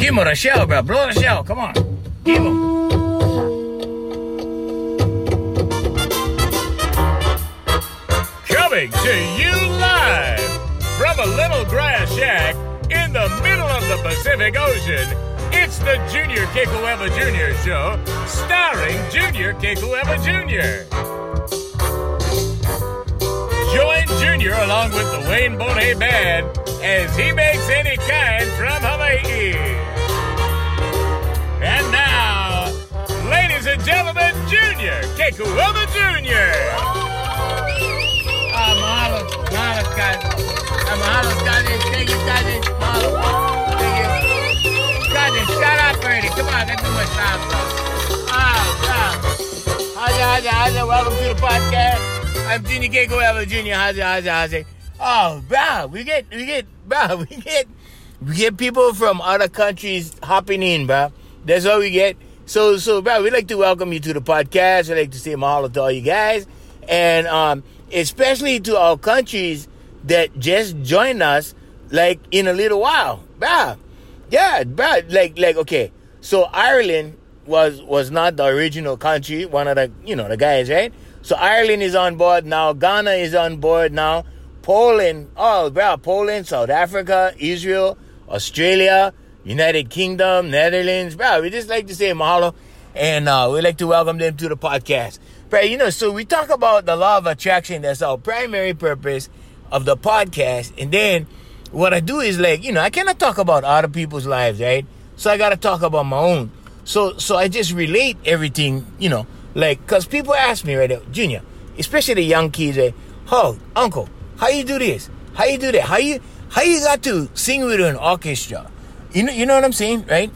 Give him the shell, bro. Blow the shell. Come on. Give him. Coming to you live from a little grass shack in the middle of the Pacific Ocean. It's the Junior Kekuewa Jr. Show, starring Junior Kekuewa Jr. Junior along with the Wayne Bonet Band as he makes any kind from Hawaii. And now, ladies and gentlemen, Junior Kekuewa Jr. Ah, mahalo, mahalo. Ah, mahalo, Scott. Thank you, Scott. Mahalo. Thank you. Already. Come on. Ah, ah. Welcome to the podcast. I'm Junior Kekuewa Jr. Haja, haja, haja. Oh, bro, we get, we get, bro, we get, we get people from other countries hopping in, bro. That's what we get. So, so, bro, we'd like to welcome you to the podcast. I'd like to say mahalo to all you guys. And, um, especially to our countries that just joined us, like, in a little while. Bro, yeah, bro, like, like, okay. So Ireland was, was not the original country, one of the, you know, the guys, right? So Ireland is on board now. Ghana is on board now. Poland, oh, bro, Poland, South Africa, Israel, Australia, United Kingdom, Netherlands, bro. We just like to say mahalo, and uh, we like to welcome them to the podcast, bro. You know, so we talk about the law of attraction. That's our primary purpose of the podcast, and then what I do is like, you know, I cannot talk about other people's lives, right? So I gotta talk about my own. So, so I just relate everything, you know, like, cause people ask me right now, Junior, especially the young kids, eh, oh, uncle, how you do this? How you do that? How you, how you got to sing with an orchestra? You know, you know what I'm saying, right?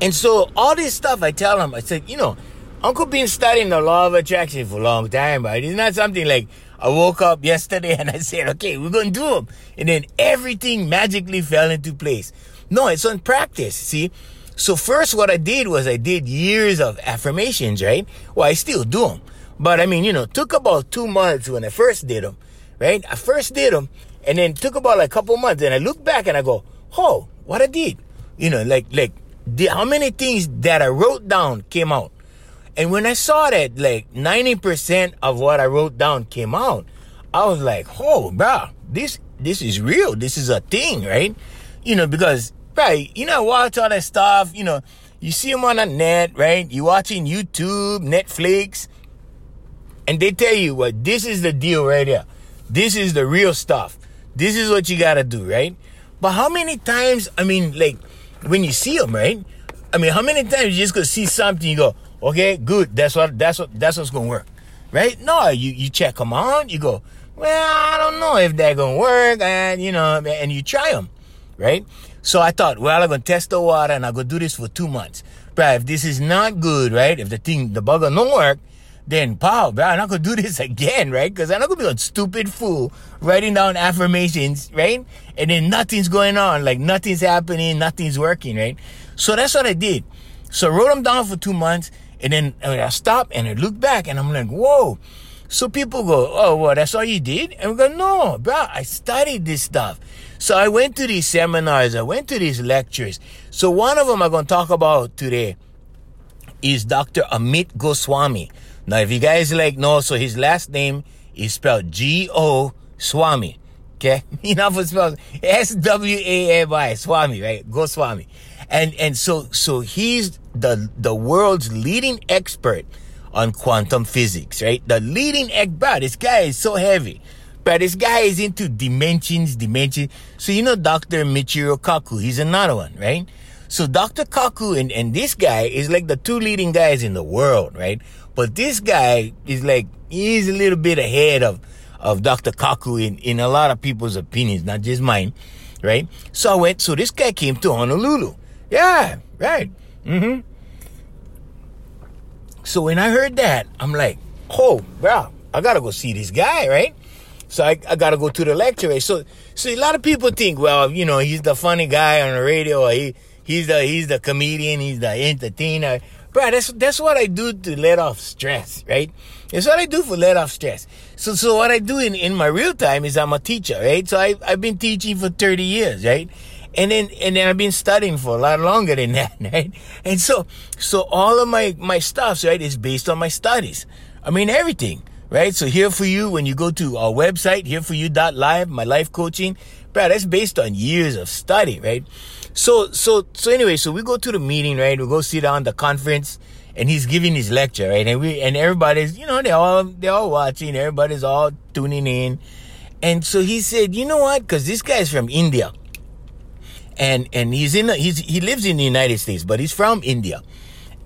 And so all this stuff, I tell them, I said, you know, Uncle been studying the law of attraction for a long time, right? It's not something like I woke up yesterday and I said, okay, we're to do them. And then everything magically fell into place. No, it's on practice, see? So first what I did was I did years of affirmations, right? Well, I still do them. But I mean, you know, took about two months when I first did them, right? I first did them and then took about like a couple months and I look back and I go, oh, what I did. You know, like, like the, how many things that I wrote down came out. And when I saw that like 90% of what I wrote down came out, I was like, oh, bro, this, this is real. This is a thing, right? You know, because, right, you know, watch all that stuff, you know, you see them on the net, right? You watching YouTube, Netflix, and they tell you what, this is the deal right here. This is the real stuff. This is what you gotta do, right? But how many times, I mean, like, when you see them, right? I mean, how many times you just gonna see something, you go, okay, good, that's what, that's what, that's what's gonna work, right? No, you, you check them on, you go, well, I don't know if they're gonna work, and, you know, and you try them, right? So I thought, well, I'm gonna test the water and I'm gonna do this for two months. But if this is not good, right? If the thing, the bugger don't work, then pow, bro, I'm not gonna do this again, right? Because I'm not gonna be a stupid fool writing down affirmations, right? And then nothing's going on, like nothing's happening, nothing's working, right? So that's what I did. So I wrote them down for two months, and then uh, I stopped and I looked back, and I'm like, whoa. So people go, oh, well, that's all you did? And we go, no, bro, I studied this stuff. So I went to these seminars, I went to these lectures. So one of them I'm gonna talk about today is Dr. Amit Goswami. Now, if you guys like know, so his last name is spelled G O Swami. Okay, you know for spelled S W A M I Swami, right? Goswami, and and so so he's the the world's leading expert on quantum physics, right? The leading expert. This guy is so heavy. But this guy is into dimensions, dimensions. So you know Dr. Michio Kaku, he's another one, right? So Dr. Kaku and, and this guy is like the two leading guys in the world, right? But this guy is like, he's a little bit ahead of, of Dr. Kaku in, in a lot of people's opinions, not just mine, right? So I went, so this guy came to Honolulu. Yeah, right. Mm-hmm. So when I heard that, I'm like, oh, bro, I gotta go see this guy, right? So I, I gotta go to the lecture. So, so a lot of people think, well, you know, he's the funny guy on the radio, or he, he's the, he's the comedian, he's the entertainer. Bro, that's, that's what I do to let off stress, right? That's what I do for let off stress. So, so what I do in, in my real time is I'm a teacher, right? So I, I've been teaching for 30 years, right? And then, and then I've been studying for a lot longer than that, right? And so, so all of my, my stuffs, right, is based on my studies. I mean, everything, right? So here for you, when you go to our website, here for you dot live, my life coaching, bro, that's based on years of study, right? So, so, so anyway, so we go to the meeting, right? We go sit down the conference and he's giving his lecture, right? And we, and everybody's, you know, they're all, they're all watching, everybody's all tuning in. And so he said, you know what? Cause this guy's from India and and he's in he's he lives in the United States, but he's from India,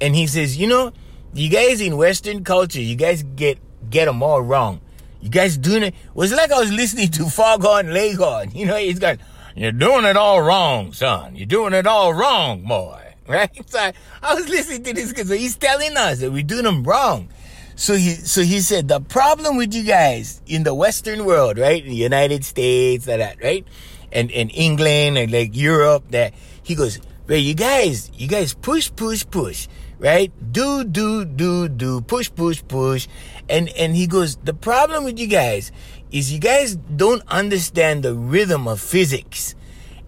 and he says, you know, you guys in Western culture, you guys get get them all wrong. You guys doing it was like I was listening to Foghorn Leghorn. You know, he's going, you're doing it all wrong, son. You're doing it all wrong, boy. Right? So I, I was listening to this because he's telling us that we're doing them wrong. So he, so he said, the problem with you guys in the Western world, right? In the United States, that, that, right? and, and England and like Europe that he goes, well, you guys, you guys push, push, push, right? Do, do, do, do, push, push, push. And, and he goes, the problem with you guys is you guys don't understand the rhythm of physics.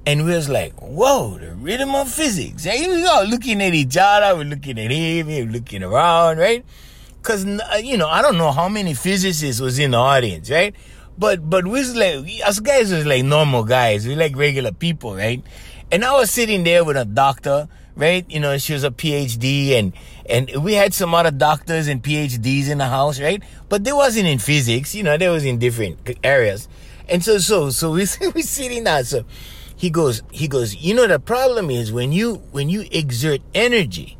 And we was like, whoa, the rhythm of physics. And we all looking at each other, we're looking at him, we're looking around, right? Cause, uh, you know, I don't know how many physicists was in the audience, right? But but we was like us guys was like normal guys. We like regular people, right? And I was sitting there with a doctor, right? You know, she was a PhD and and we had some other doctors and PhDs in the house, right? But they wasn't in physics, you know, they was in different areas. And so so so we we sitting there. So he goes he goes, you know the problem is when you when you exert energy,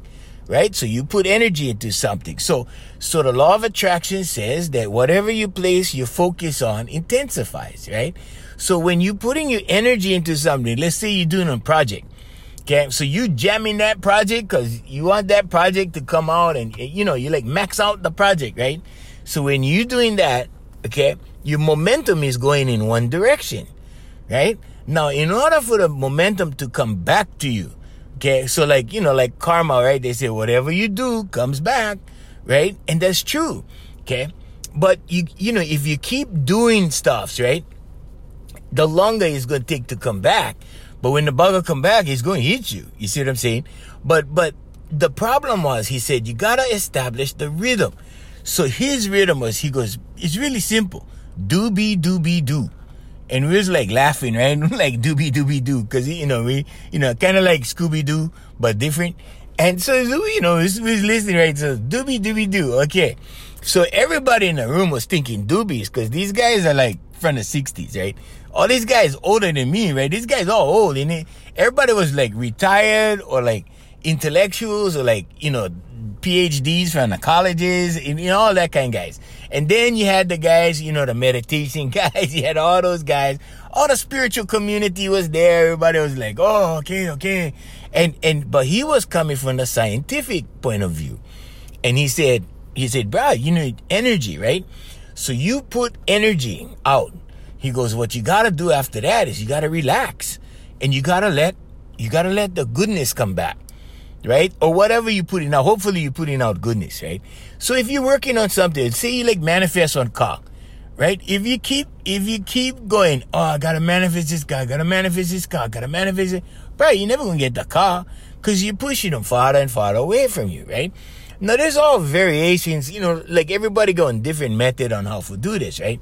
right? So you put energy into something. So, so the law of attraction says that whatever you place your focus on intensifies, right? So when you're putting your energy into something, let's say you're doing a project, okay? So you jamming that project because you want that project to come out and, eh, you know, you like max out the project, right? So when you're doing that, okay, your momentum is going in one direction, right? Now, in order for the momentum to come back to you, Okay. So like, you know, like karma, right? They say whatever you do comes back, right? And that's true. Okay. But you, you know, if you keep doing stuffs, right? The longer it's to take to come back. But when the bugger come back, he's going to hit you. You see what I'm saying? But, but the problem was, he said, you got to establish the rhythm. So his rhythm was, he goes, it's really simple. Do be, do be, do and we was like laughing, right? like doobie doobie doo, cause you know we, you know, kind of like Scooby Doo, but different. And so you know, we was listening, right? So doobie doobie doo, okay. So everybody in the room was thinking doobies, cause these guys are like from the '60s, right? Oh, all these guys older than me, right? These guys all old, and everybody was like retired or like intellectuals or like you know PhDs from the colleges and you know, all that kind of guys. And then you had the guys, you know, the meditation guys. You had all those guys. All the spiritual community was there. Everybody was like, oh, okay, okay. And, and, but he was coming from the scientific point of view. And he said, he said, bro, you need energy, right? So you put energy out. He goes, what you gotta do after that is you gotta relax and you gotta let, you gotta let the goodness come back right? Or whatever you put in out. Hopefully you're putting out goodness, right? So if you're working on something, say you like manifest on car, right? If you keep, if you keep going, oh, I gotta manifest this car, I gotta manifest this car, I gotta manifest it, bro, you're never gonna get the car because you're pushing them farther and farther away from you, right? Now there's all variations, you know, like everybody going different method on how to do this, right?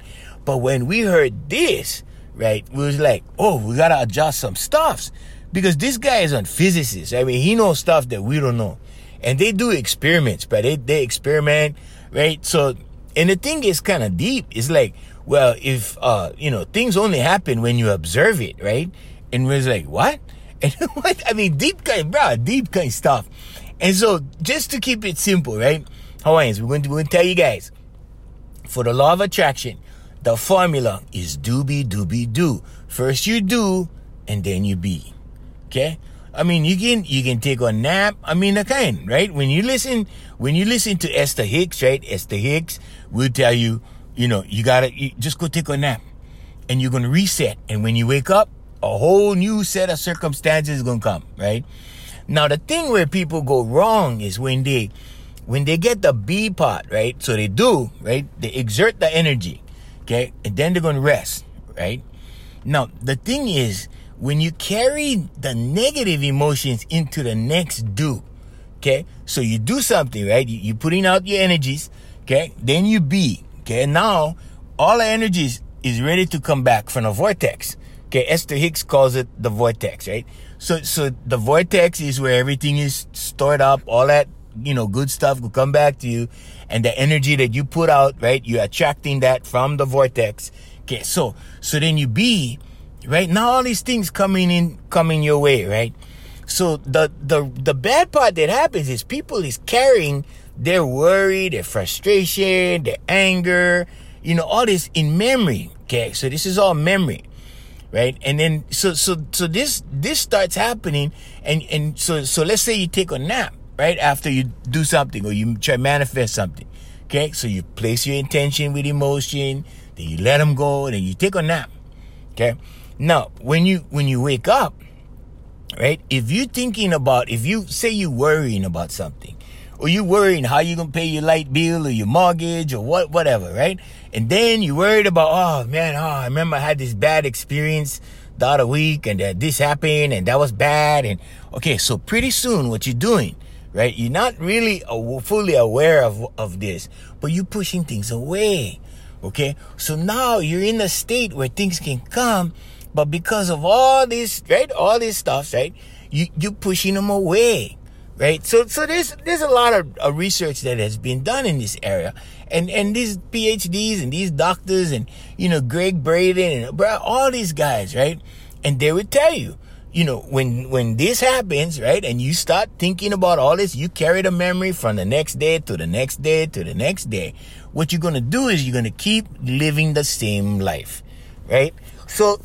But when we heard this, right, we was like, oh, we gotta adjust some stuffs because this guy is a physicist. I mean, he knows stuff that we don't know. And they do experiments, but they, they experiment, right? So, and the thing is kind of deep. It's like, well, if, uh, you know, things only happen when you observe it, right? And we're like, what? And what? I mean, deep kind, bro, deep kind stuff. And so, just to keep it simple, right? Hawaiians, we're going to, we're going to tell you guys, for the law of attraction, the formula is doobie doobie do. First you do, and then you be. Okay? I mean, you can you can take a nap. I mean, kind, right? When you listen, when you listen to Esther Hicks, right? Esther Hicks will tell you, you know, you gotta you just go take a nap, and you're gonna reset. And when you wake up, a whole new set of circumstances is gonna come, right? Now, the thing where people go wrong is when they when they get the B part, right? So they do, right? They exert the energy, okay, and then they're gonna rest, right? Now, the thing is when you carry the negative emotions into the next do, okay? So you do something, right? You, you're putting out your energies, okay? Then you be, okay? Now, all the energies is ready to come back from the vortex. Okay, Esther Hicks calls it the vortex, right? So, so the vortex is where everything is stored up, all that, you know, good stuff will come back to you. And the energy that you put out, right? You're attracting that from the vortex. Okay, so, so then you be, right? Now all these things coming in, coming your way, right? So the, the, the bad part that happens is people is carrying their worry, their frustration, their anger, you know, all this in memory. Okay, so this is all memory right and then so so so this this starts happening and and so so let's say you take a nap right after you do something or you try manifest something okay so you place your intention with emotion then you let them go and then you take a nap okay now when you when you wake up right if you're thinking about if you say you're worrying about something or you're worrying how you gonna pay your light bill or your mortgage or what whatever, right? And then you worried about, oh man, oh I remember I had this bad experience the other week and that this happened and that was bad and okay, so pretty soon what you're doing, right? You're not really fully aware of of this, but you're pushing things away. Okay, so now you're in a state where things can come, but because of all this, right, all these stuff, right, you you pushing them away right? So, so there's there's a lot of research that has been done in this area, and and these PhDs and these doctors and you know Gregg Braden and all these guys, right? And they would tell you, you know, when when this happens, right, and you start thinking about all this, you carry the memory from the next day to the next day to the next day. What you're gonna do is you're gonna keep living the same life, right? So,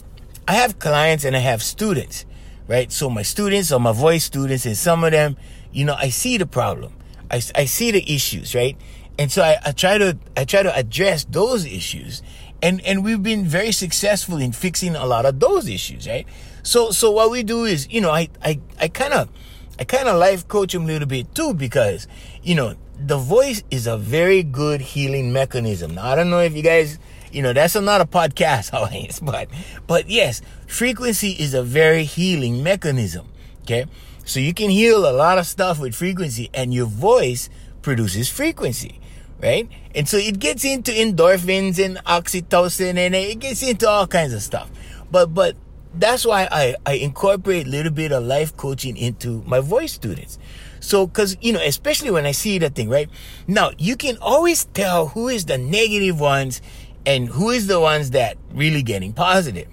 I have clients and I have students, right? So my students are my voice students, and some of them you know, I see the problem. I, I see the issues, right? And so I, I try to, I try to address those issues. And, and we've been very successful in fixing a lot of those issues, right? So, so what we do is, you know, I, I, I kind of, I kind of life coach them a little bit too because, you know, the voice is a very good healing mechanism. Now, I don't know if you guys, you know, that's another podcast, audience, but, but yes, frequency is a very healing mechanism. Okay. So you can heal a lot of stuff with frequency and your voice produces frequency, right? And so it gets into endorphins and oxytocin and it gets into all kinds of stuff. But, but that's why I, I incorporate a little bit of life coaching into my voice students. So, cause, you know, especially when I see that thing, right? Now, you can always tell who is the negative ones and who is the ones that really getting positive.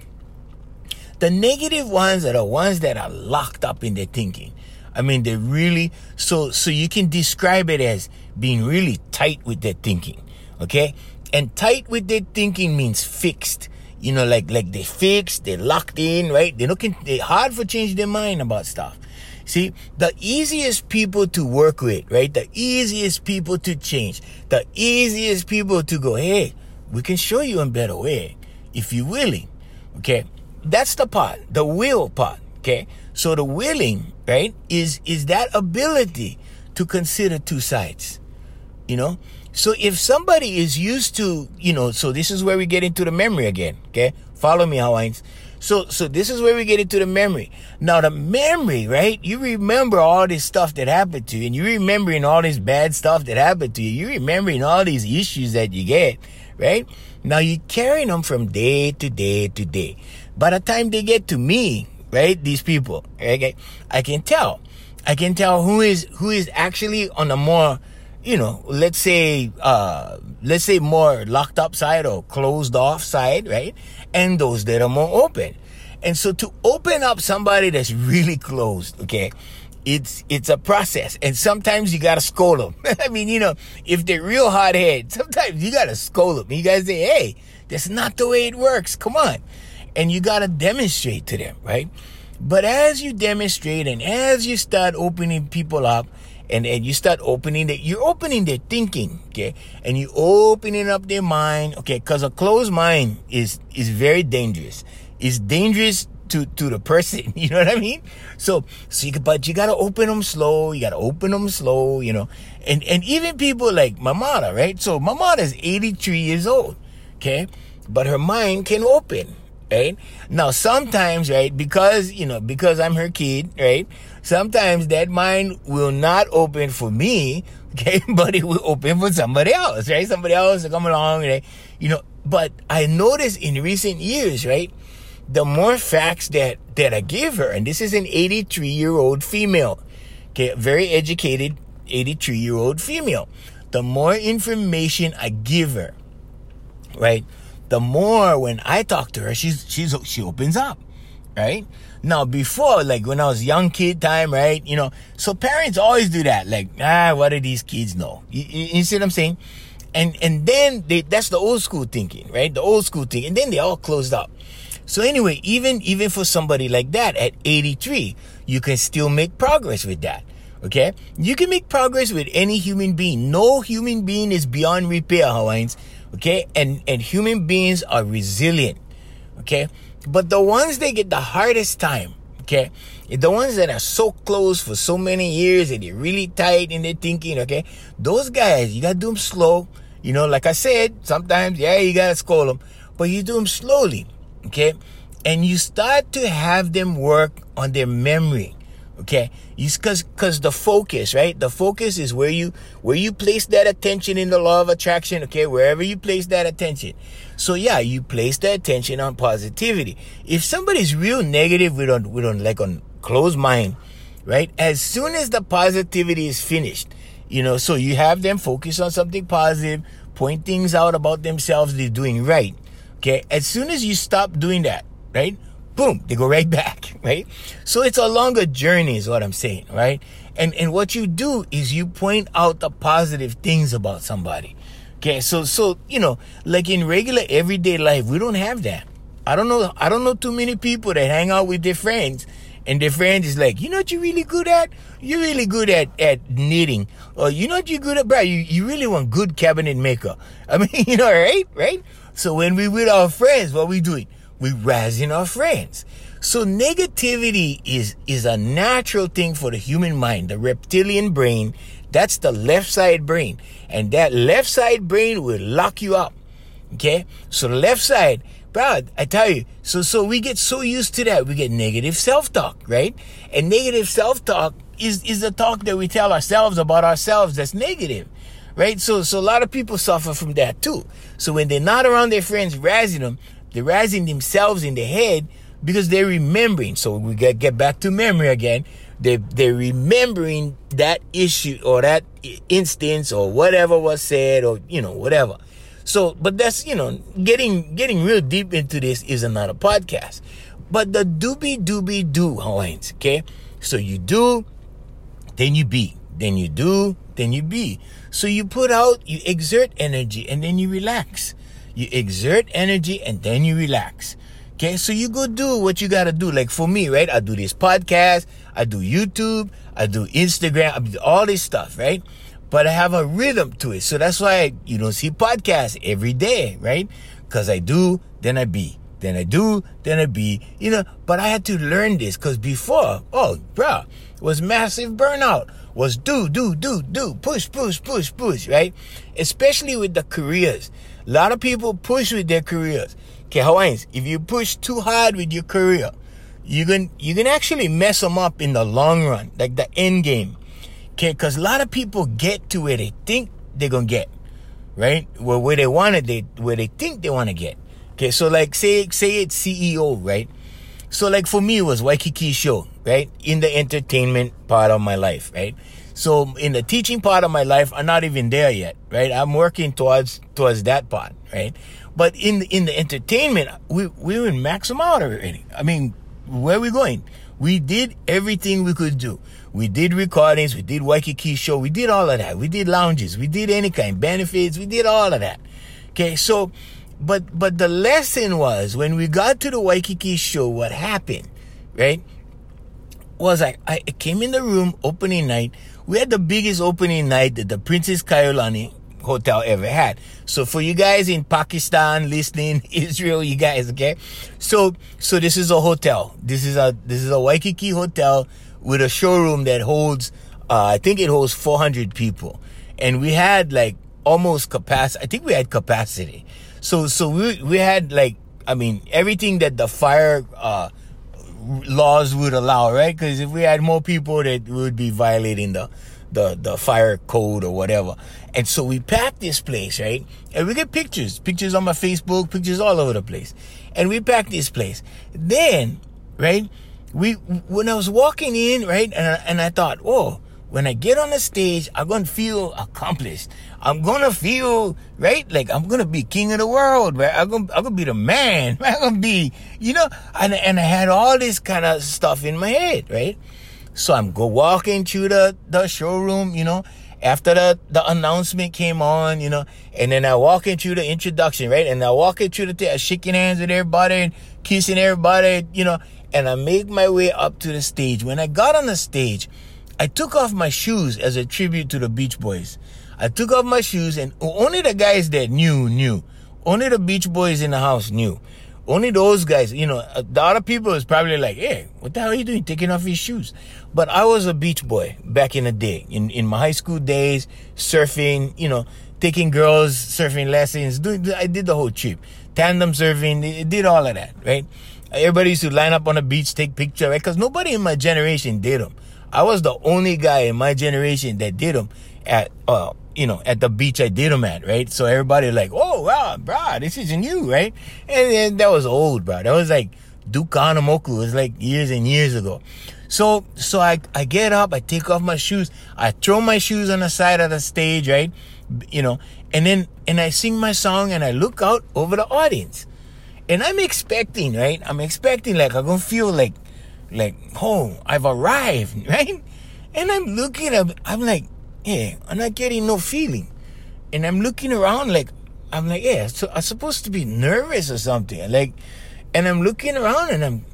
The negative ones are the ones that are locked up in their thinking. I mean, they really, so, so you can describe it as being really tight with their thinking. Okay. And tight with their thinking means fixed. You know, like, like they fixed, they're locked in, right? They're looking, they're hard for change their mind about stuff. See, the easiest people to work with, right? The easiest people to change, the easiest people to go, hey, we can show you a better way if you're willing. Okay. That's the part, the will part. Okay. So the willing, right, is, is that ability to consider two sides. You know? So if somebody is used to, you know, so this is where we get into the memory again. Okay. Follow me, Hawaiians. So, so this is where we get into the memory. Now, the memory, right? You remember all this stuff that happened to you, and you remembering all this bad stuff that happened to you. You remembering all these issues that you get, right? Now you're carrying them from day to day to day. By the time they get to me, right, these people, okay, I can tell. I can tell who is who is actually on a more, you know, let's say, uh, let's say more locked up side or closed off side, right, and those that are more open. And so to open up somebody that's really closed, okay, it's it's a process, and sometimes you gotta scold them. I mean, you know, if they're real hot head, sometimes you gotta scold them. You gotta say, "Hey, that's not the way it works. Come on." and you got to demonstrate to them, right? But as you demonstrate and as you start opening people up and, and you start opening that, you're opening their thinking, okay? And you opening up their mind, okay? Because a closed mind is, is very dangerous. It's dangerous to, to the person. You know what I mean? So, so you, but you gotta open them slow. You gotta open them slow, you know? And, and even people like mother, right? So mother is 83 years old, okay? But her mind can open right? Now, sometimes, right, because, you know, because I'm her kid, right, sometimes that mind will not open for me, okay, but it will open for somebody else, right? Somebody else will come along, right? You know, but I noticed in recent years, right, the more facts that, that I give her, and this is an 83 year old female, okay, very educated 83 year old female, the more information I give her, right, the more when I talk to her, she's she's she opens up, right? Now before, like when I was young kid time, right? You know, so parents always do that. Like, ah, what do these kids know? You, you, you see what I'm saying? And and then they, that's the old school thinking, right? The old school thing. And then they all closed up. So anyway, even even for somebody like that at 83, you can still make progress with that. Okay? You can make progress with any human being. No human being is beyond repair, Hawaiians. Okay? And and human beings are resilient. Okay? But the ones that get the hardest time, okay? The ones that are so close for so many years and they're really tight in their thinking, okay? Those guys, you gotta do them slow. You know, like I said, sometimes, yeah, you gotta scold them, but you do them slowly, okay? And you start to have them work on their memory okay? It's because because the focus right? The focus is where you where you place that attention in the law of attraction okay? Wherever you place that attention. So yeah you place that attention on positivity. If somebody's real negative we don't we don't like on closed mind right? As soon as the positivity is finished you know so you have them focus on something positive point things out about themselves they're doing right okay? As soon as you stop doing that right boom, they go right back, right? So it's a longer journey is what I'm saying, right? And and what you do is you point out the positive things about somebody. Okay, so so you know, like in regular everyday life, we don't have that. I don't know I don't know too many people that hang out with their friends and their friend is like, you know what you're really good at? You're really good at, at knitting. Or you know what you're good at, bro? You, you really want good cabinet maker. I mean, you know, right? Right? So when we with our friends, what we doing? We razzing our friends. So negativity is, is a natural thing for the human mind, the reptilian brain. That's the left side brain. And that left side brain will lock you up. Okay? So the left side, bro, I tell you, so, so we get so used to that. We get negative self-talk, right? And negative self-talk is, is the talk that we tell ourselves about ourselves that's negative right? So, so a lot of people suffer from that too. So when they're not around their friends razzing them, they're razzing themselves in the head because they're remembering. So we get, get back to memory again. They, they're remembering that issue or that instance or whatever was said or, you know, whatever. So, but that's, you know, getting, getting real deep into this is another podcast. But the doobie doobie do, Hawaiians, okay? So you do, then you be. Then you do, then you be. So you put out, you exert energy, and then you relax. You exert energy and then you relax. Okay, so you go do what you gotta do. Like for me, right? I do this podcast, I do YouTube, I do Instagram, I do all this stuff, right? But I have a rhythm to it. So that's why you don't see podcasts every day, right? Because I do, then I be. Then I do, then I be. You know, but I had to learn this because before, oh, bro, was massive burnout. Was do, do, do, do, push, push, push, push, right? Especially with the careers. A lot of people push with their careers. Okay, Hawaiians, if you push too hard with your career, you can you can actually mess them up in the long run, like the end game. Okay, because a lot of people get to where they think they're gonna get, right? Where where they want it, they where they think they want to get. Okay, so like say say it's CEO, right? So like for me, it was Waikiki show, right? In the entertainment part of my life, right? So in the teaching part of my life, I'm not even there yet, right? I'm working towards towards that part, right? But in the, in the entertainment, we we were in maximum out already. I mean, where are we going? We did everything we could do. We did recordings, we did Waikiki show, we did all of that. We did lounges, we did any kind benefits, we did all of that. Okay, so but but the lesson was when we got to the Waikiki show, what happened, right? Was I I came in the room opening night we had the biggest opening night that the Princess Kaiulani hotel ever had. So for you guys in Pakistan listening, Israel, you guys, okay? So so this is a hotel. This is a this is a Waikiki hotel with a showroom that holds uh, I think it holds 400 people. And we had like almost capacity. I think we had capacity. So so we we had like I mean, everything that the fire uh, laws would allow, right? Because if we had more people, that would be violating the the the fire code or whatever. And so we packed this place, right? And we get pictures, pictures on my Facebook, pictures all over the place. And we packed this place. Then, right? We when I was walking in, right, and I, and I thought, oh, when I get on the stage, I'm gonna feel accomplished. I'm gonna feel right, like I'm gonna be king of the world, right? I'm gonna, I'm gonna be the man. I'm gonna be, you know, and and I had all this kind of stuff in my head, right? So I'm go walking through the the showroom, you know, after the the announcement came on, you know, and then I walk into the introduction, right? And I walk into the t- shaking hands with everybody and kissing everybody, you know, and I make my way up to the stage. When I got on the stage, I took off my shoes as a tribute to the Beach Boys. I took off my shoes, and only the guys that knew knew. Only the Beach Boys in the house knew. Only those guys, you know, uh, the other people was probably like, hey, what the hell are you doing taking off your shoes? But I was a beach boy back in the day, in, in my high school days, surfing, you know, taking girls surfing lessons, doing, I did the whole trip. Tandem surfing, did all of that, right? Everybody used to line up on the beach, take picture, right? Because nobody in my generation did them. I was the only guy in my generation that did them at, uh, you know, at the beach I did them at, right? So everybody like, oh wow, bro, this isn't you, right? And then that was old, bro. That was like Duke Kahanamoku. It was like years and years ago. So, so I, I get up, I take off my shoes, I throw my shoes on the side of the stage, right? You know, and then, and I sing my song and I look out over the audience. And I'm expecting, right? I'm expecting like I'm gonna feel like like, oh, I've arrived, right? And I'm looking up, I'm like, yeah, I'm not getting no feeling. And I'm looking around like, I'm like, yeah, so I'm supposed to be nervous or something. Like, and I'm looking around and I'm,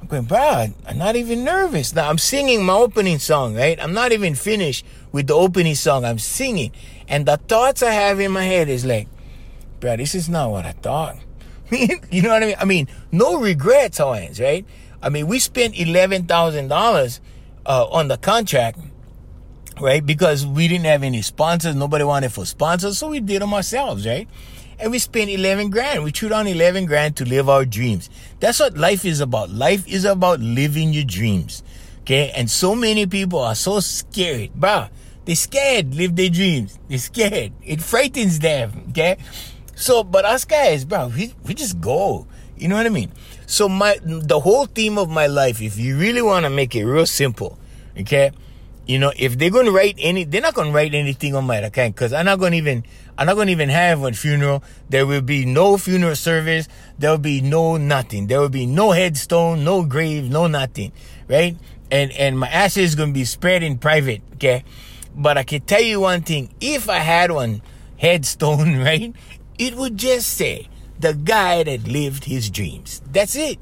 I'm going, bro, I'm not even nervous. Now I'm singing my opening song, right? I'm not even finished with the opening song. I'm singing. And the thoughts I have in my head is like, bro, this is not what I thought. you know what I mean? I mean, no regrets, Hawaiians, right? I mean, we spent eleven thousand uh, dollars on the contract, right? Because we didn't have any sponsors. Nobody wanted for sponsors, so we did them ourselves, right? And we spent eleven grand. We threw down eleven grand to live our dreams. That's what life is about. Life is about living your dreams. Okay, and so many people are so scared, bro. They're scared live their dreams. They're scared. It frightens them. Okay, so but us guys, bro, we we just go. You know what I mean? So my the whole theme of my life, if you really want to make it real simple, okay, you know, if they're gonna write any, they're not gonna write anything on my account because I'm not gonna even, I'm not gonna even have a funeral. There will be no funeral service. There will be no nothing. There will be no headstone, no grave, no nothing, right? And and my ashes is gonna be spread in private, okay. But I can tell you one thing: if I had one headstone, right, it would just say the guy that lived his dreams. That's it.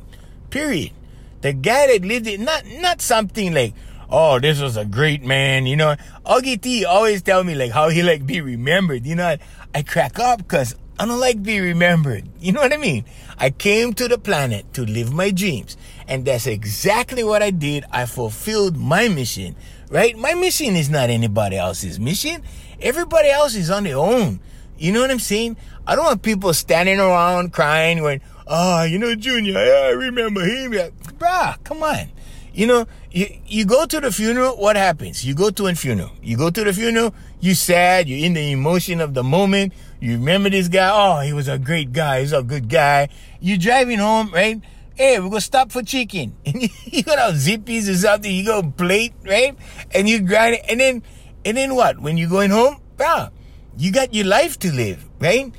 Period. The guy that lived it, not not something like, oh, this was a great man, you know. Augie T always tell me like how he like be remembered. You know, I, crack up because I don't like be remembered. You know what I mean? I came to the planet to live my dreams. And that's exactly what I did. I fulfilled my mission, right? My mission is not anybody else's mission. Everybody else is on their own. You know what I'm saying? I don't want people standing around crying when, oh, you know, Junior, I remember him. Yeah. Bruh, come on. You know, you, you go to the funeral, what happens? You go to a funeral. You go to the funeral, you sad, you're in the emotion of the moment. You remember this guy, oh, he was a great guy, he's a good guy. You're driving home, right? Hey, we're gonna stop for chicken. And you got to Zippy's or something, you go plate, right? And you grind it, and then, and then what? When you're going home, bruh, you got your life to live, right?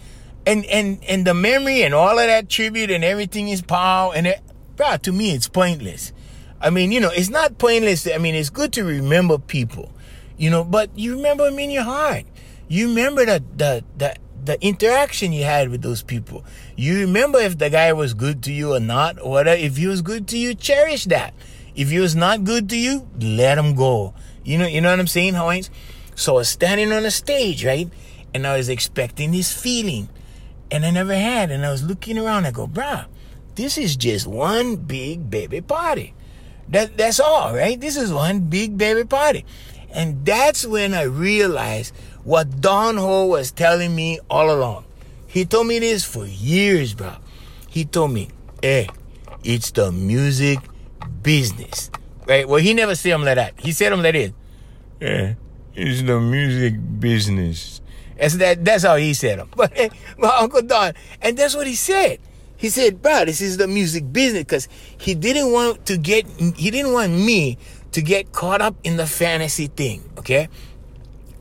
and and and the memory and all of that tribute and everything is pow and it, bro, to me it's pointless. I mean, you know, it's not pointless. I mean, it's good to remember people, you know, but you remember them in your heart. You remember the the the the interaction you had with those people. You remember if the guy was good to you or not, or whatever. If he was good to you, cherish that. If he was not good to you, let him go. You know, you know what I'm saying, Hawaiians? So I was standing on a stage, right? And I was expecting this feeling and I never had. And I was looking around. I go, bruh, this is just one big baby party. That that's all, right? This is one big baby party. And that's when I realized what Don Ho was telling me all along. He told me this for years, bro. He told me, "Hey, it's the music business." Right? Well, he never said them like that. He said them like this. Yeah, it's the music business. That's that. That's how he said them. But my uncle Don, and that's what he said. He said, "Bro, this is the music business," because he didn't want to get. He didn't want me to get caught up in the fantasy thing. Okay.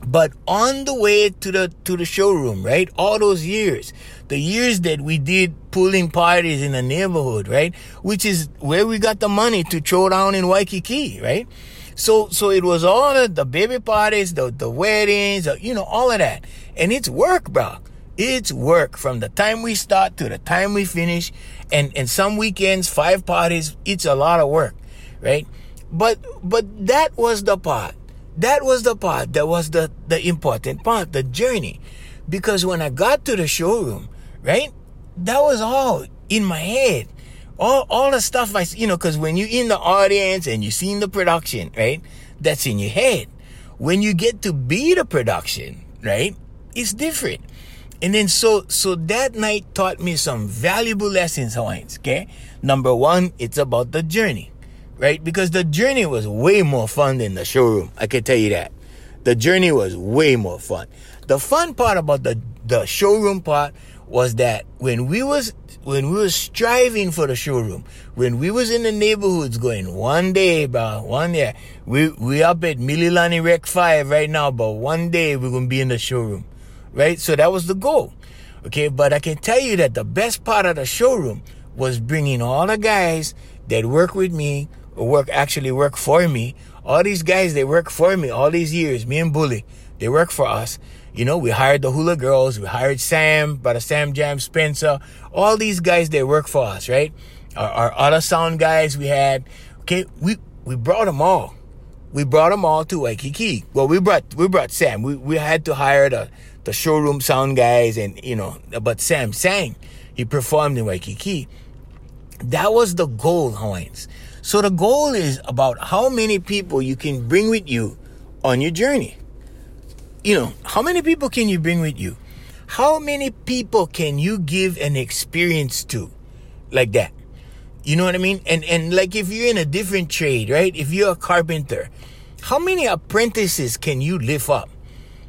But on the way to the to the showroom, right? All those years, the years that we did pulling parties in the neighborhood, right? Which is where we got the money to throw down in Waikiki, right? So so it was all the, the baby parties, the the weddings, uh, you know, all of that. And it's work, bro. It's work from the time we start to the time we finish. And and some weekends, five parties, it's a lot of work, right? But but that was the part. That was the part that was the, the important part, the journey. Because when I got to the showroom, right, that was all in my head all all the stuff I you know because when you're in the audience and you're seeing the production right that's in your head when you get to be the production right it's different and then so so that night taught me some valuable lessons Hawaiians okay? Number one it's about the journey right? Because the journey was way more fun than the showroom I can tell you that. The journey was way more fun. The fun part about the the showroom part was that when we was when we was striving for the showroom, when we was in the neighborhoods going one day, bro, one day, we we up at Mililani Rec 5 right now, but one day we're gonna be in the showroom. Right? So that was the goal. Okay, but I can tell you that the best part of the showroom was bringing all the guys that work with me or work actually work for me. All these guys they work for me all these years, me and Bully, they work for us you know, we hired the Hula Girls, we hired Sam, Brother Sam Jam Spencer, all these guys they work for us, right? Our, our other sound guys we had, okay, we we brought them all. We brought them all to Waikiki. Well, we brought we brought Sam. We we had to hire the the showroom sound guys, and you know, but Sam sang. He performed in Waikiki. That was the goal, Hawaiians. So the goal is about how many people you can bring with you on your journey you know, how many people can you bring with you? How many people can you give an experience to like that? You know what I mean? And and like if you're in a different trade, right? If you're a carpenter, how many apprentices can you lift up?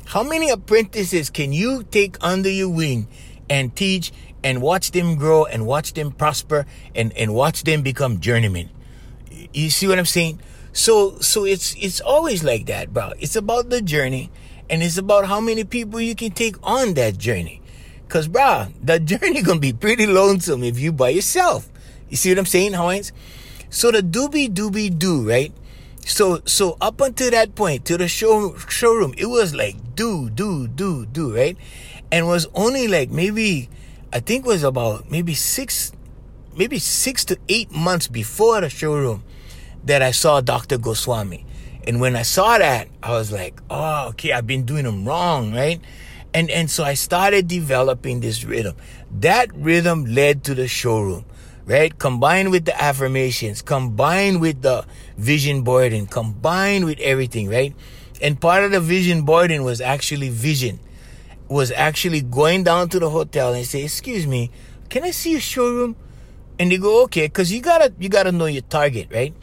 How many apprentices can you take under your wing and teach and watch them grow and watch them prosper and, and watch them become journeymen? You see what I'm saying? So so it's it's always like that, bro. It's about the journey and it's about how many people you can take on that journey. Cause bro, the journey gonna be pretty lonesome if you by yourself. You see what I'm saying, Hawaiians? So the doobie doobie doo, right? So so up until that point, to the show showroom, it was like do, do, do, do, right? And was only like maybe I think was about maybe six maybe six to eight months before the showroom that I saw Dr. Goswami. And when I saw that, I was like, oh, okay, I've been doing them wrong, right? And and so I started developing this rhythm. That rhythm led to the showroom, right? Combined with the affirmations, combined with the vision boarding, combined with everything, right? And part of the vision boarding was actually vision, was actually going down to the hotel and say, excuse me, can I see your showroom? And they go, okay, because you gotta you gotta know your target, right?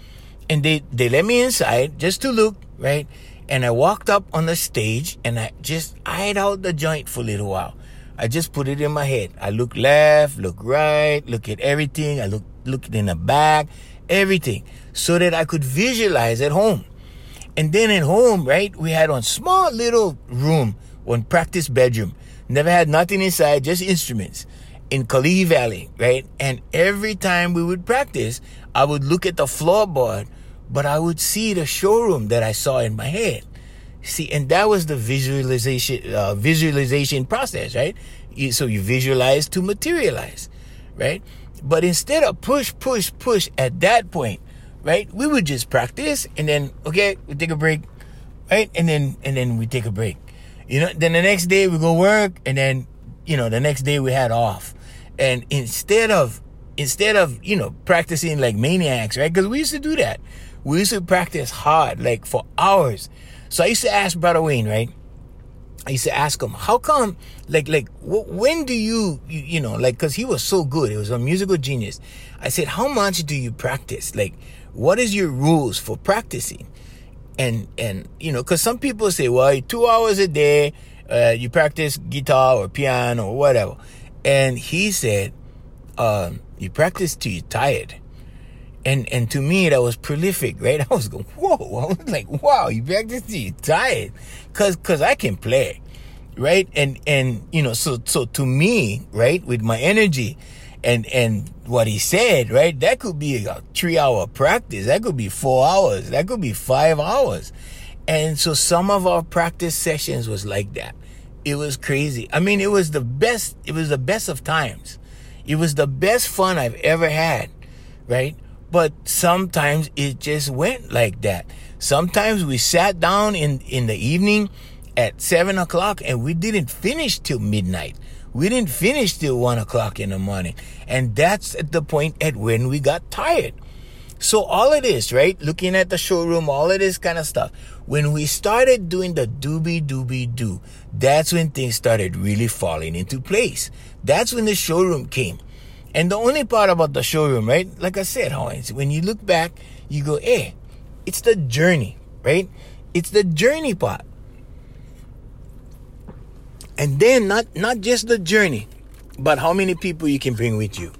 and they they let me inside just to look right and i walked up on the stage and i just eyed out the joint for a little while i just put it in my head i look left look right look at everything i look look in the back everything so that i could visualize at home and then at home right we had one small little room one practice bedroom never had nothing inside just instruments in Kalihi Valley, right? And every time we would practice, I would look at the floorboard but I would see the showroom that I saw in my head. See, and that was the visualization uh, visualization process, right? So you visualize to materialize, right? But instead of push, push, push at that point, right? We would just practice and then okay, we take a break, right? And then and then we take a break. You know, then the next day we go work and then you know the next day we had off. And instead of instead of you know practicing like maniacs, right? Because we used to do that we used to practice hard, like for hours. So I used to ask Brother Wayne, right? I used to ask him, how come, like, like, wh- when do you, you, you know, like, cause he was so good. He was a musical genius. I said, how much do you practice? Like, what is your rules for practicing? And, and, you know, cause some people say, well, two hours a day, uh, you practice guitar or piano or whatever. And he said, um, you practice till you're tired. And and to me that was prolific, right? I was going, whoa, I was like, wow, you practice till you're tired. Cause cause I can play. Right? And and you know, so so to me, right, with my energy and and what he said, right, that could be a three hour practice, that could be four hours, that could be five hours. And so some of our practice sessions was like that. It was crazy. I mean, it was the best, it was the best of times. It was the best fun I've ever had, right? But sometimes it just went like that. Sometimes we sat down in, in the evening at seven o'clock and we didn't finish till midnight. We didn't finish till one o'clock in the morning. And that's at the point at when we got tired. So all of this, right? Looking at the showroom, all of this kind of stuff. When we started doing the doobie doobie doo, that's when things started really falling into place. That's when the showroom came. And the only part about the showroom, right? Like I said, Hawaiians, when you look back, you go, eh, it's the journey, right? It's the journey part. And then not not just the journey, but how many people you can bring with you.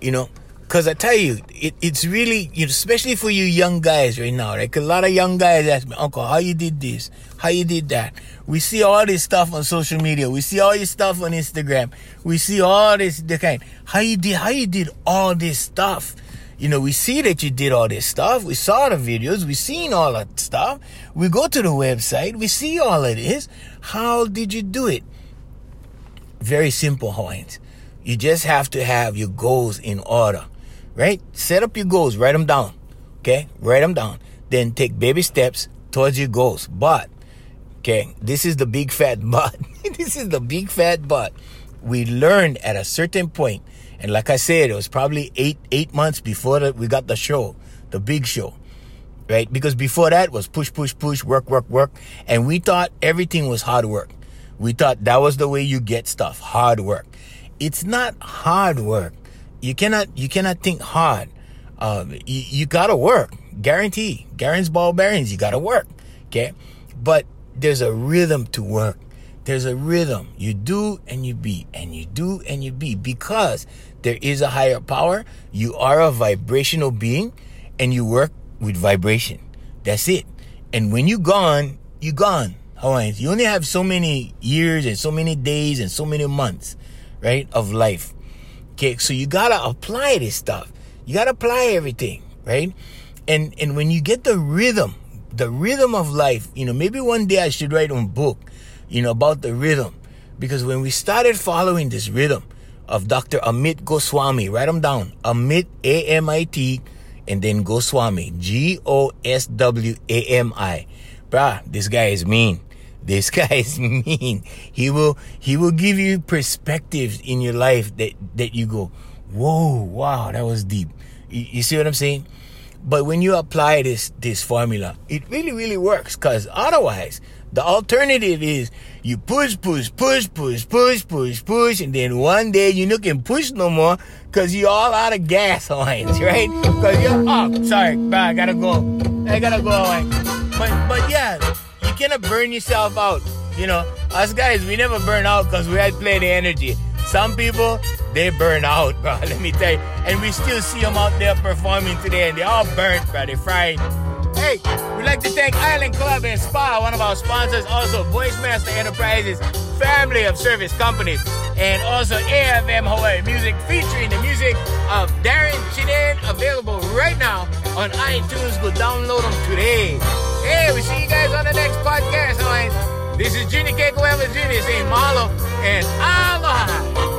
You know, because I tell you, it, it's really, you know, especially for you young guys right now, like a lot of young guys ask me, Uncle, how you did this? How you did that? We see all this stuff on social media. We see all this stuff on Instagram. We see all this, the kind, how you did, how you did all this stuff. You know, we see that you did all this stuff. We saw the videos. We seen all that stuff. We go to the website. We see all of this. How did you do it? Very simple, Hawaiians. You just have to have your goals in order right? Set up your goals, write them down. Okay? Write them down. Then take baby steps towards your goals. But, okay, this is the big fat but. this is the big fat but. We learned at a certain point, and like I said, it was probably eight eight months before that we got the show, the big show. Right? Because before that was push, push, push, work, work, work. And we thought everything was hard work. We thought that was the way you get stuff, hard work. It's not hard work you cannot you cannot think hard. Um, you, you gotta work. Guarantee. Garen's ball bearings. You gotta work. Okay, but there's a rhythm to work. There's a rhythm. You do and you be, and you do and you be, because there is a higher power. You are a vibrational being, and you work with vibration. That's it. And when you gone, you gone. Hawaiians, you only have so many years and so many days and so many months, right, of life. Okay, so you gotta apply this stuff. You gotta apply everything, right? And and when you get the rhythm, the rhythm of life, you know, maybe one day I should write a book, you know, about the rhythm. Because when we started following this rhythm of Dr. Amit Goswami, write them down. Amit A M I T and then Goswami. G O S W A M I. Bruh, this guy is mean. This guy is mean. He will he will give you perspectives in your life that that you go, whoa, wow, that was deep. You, you see what I'm saying? But when you apply this this formula, it really really works. Cause otherwise, the alternative is you push, push, push, push, push, push, push, and then one day you not can push no more because you're all out of gas lines, right? Because you're oh sorry, bro, I gotta go. I gotta go away. But but yeah you cannot burn yourself out. You know, us guys, we never burn out because we had plenty of energy. Some people, they burn out, bro. Let me tell you. And we still see them out there performing today, and they all burnt, bro. They fried. Hey, we'd like to thank Island Club and Spa, one of our sponsors, also Voice Master Enterprises, family of service companies, and also AFM Hawaii Music, featuring the music of Darren Chinen, available right now on iTunes. Go download them today. Hey, we see you guys on the next podcast. This is Junior Evans Jr. saying mahalo and aloha.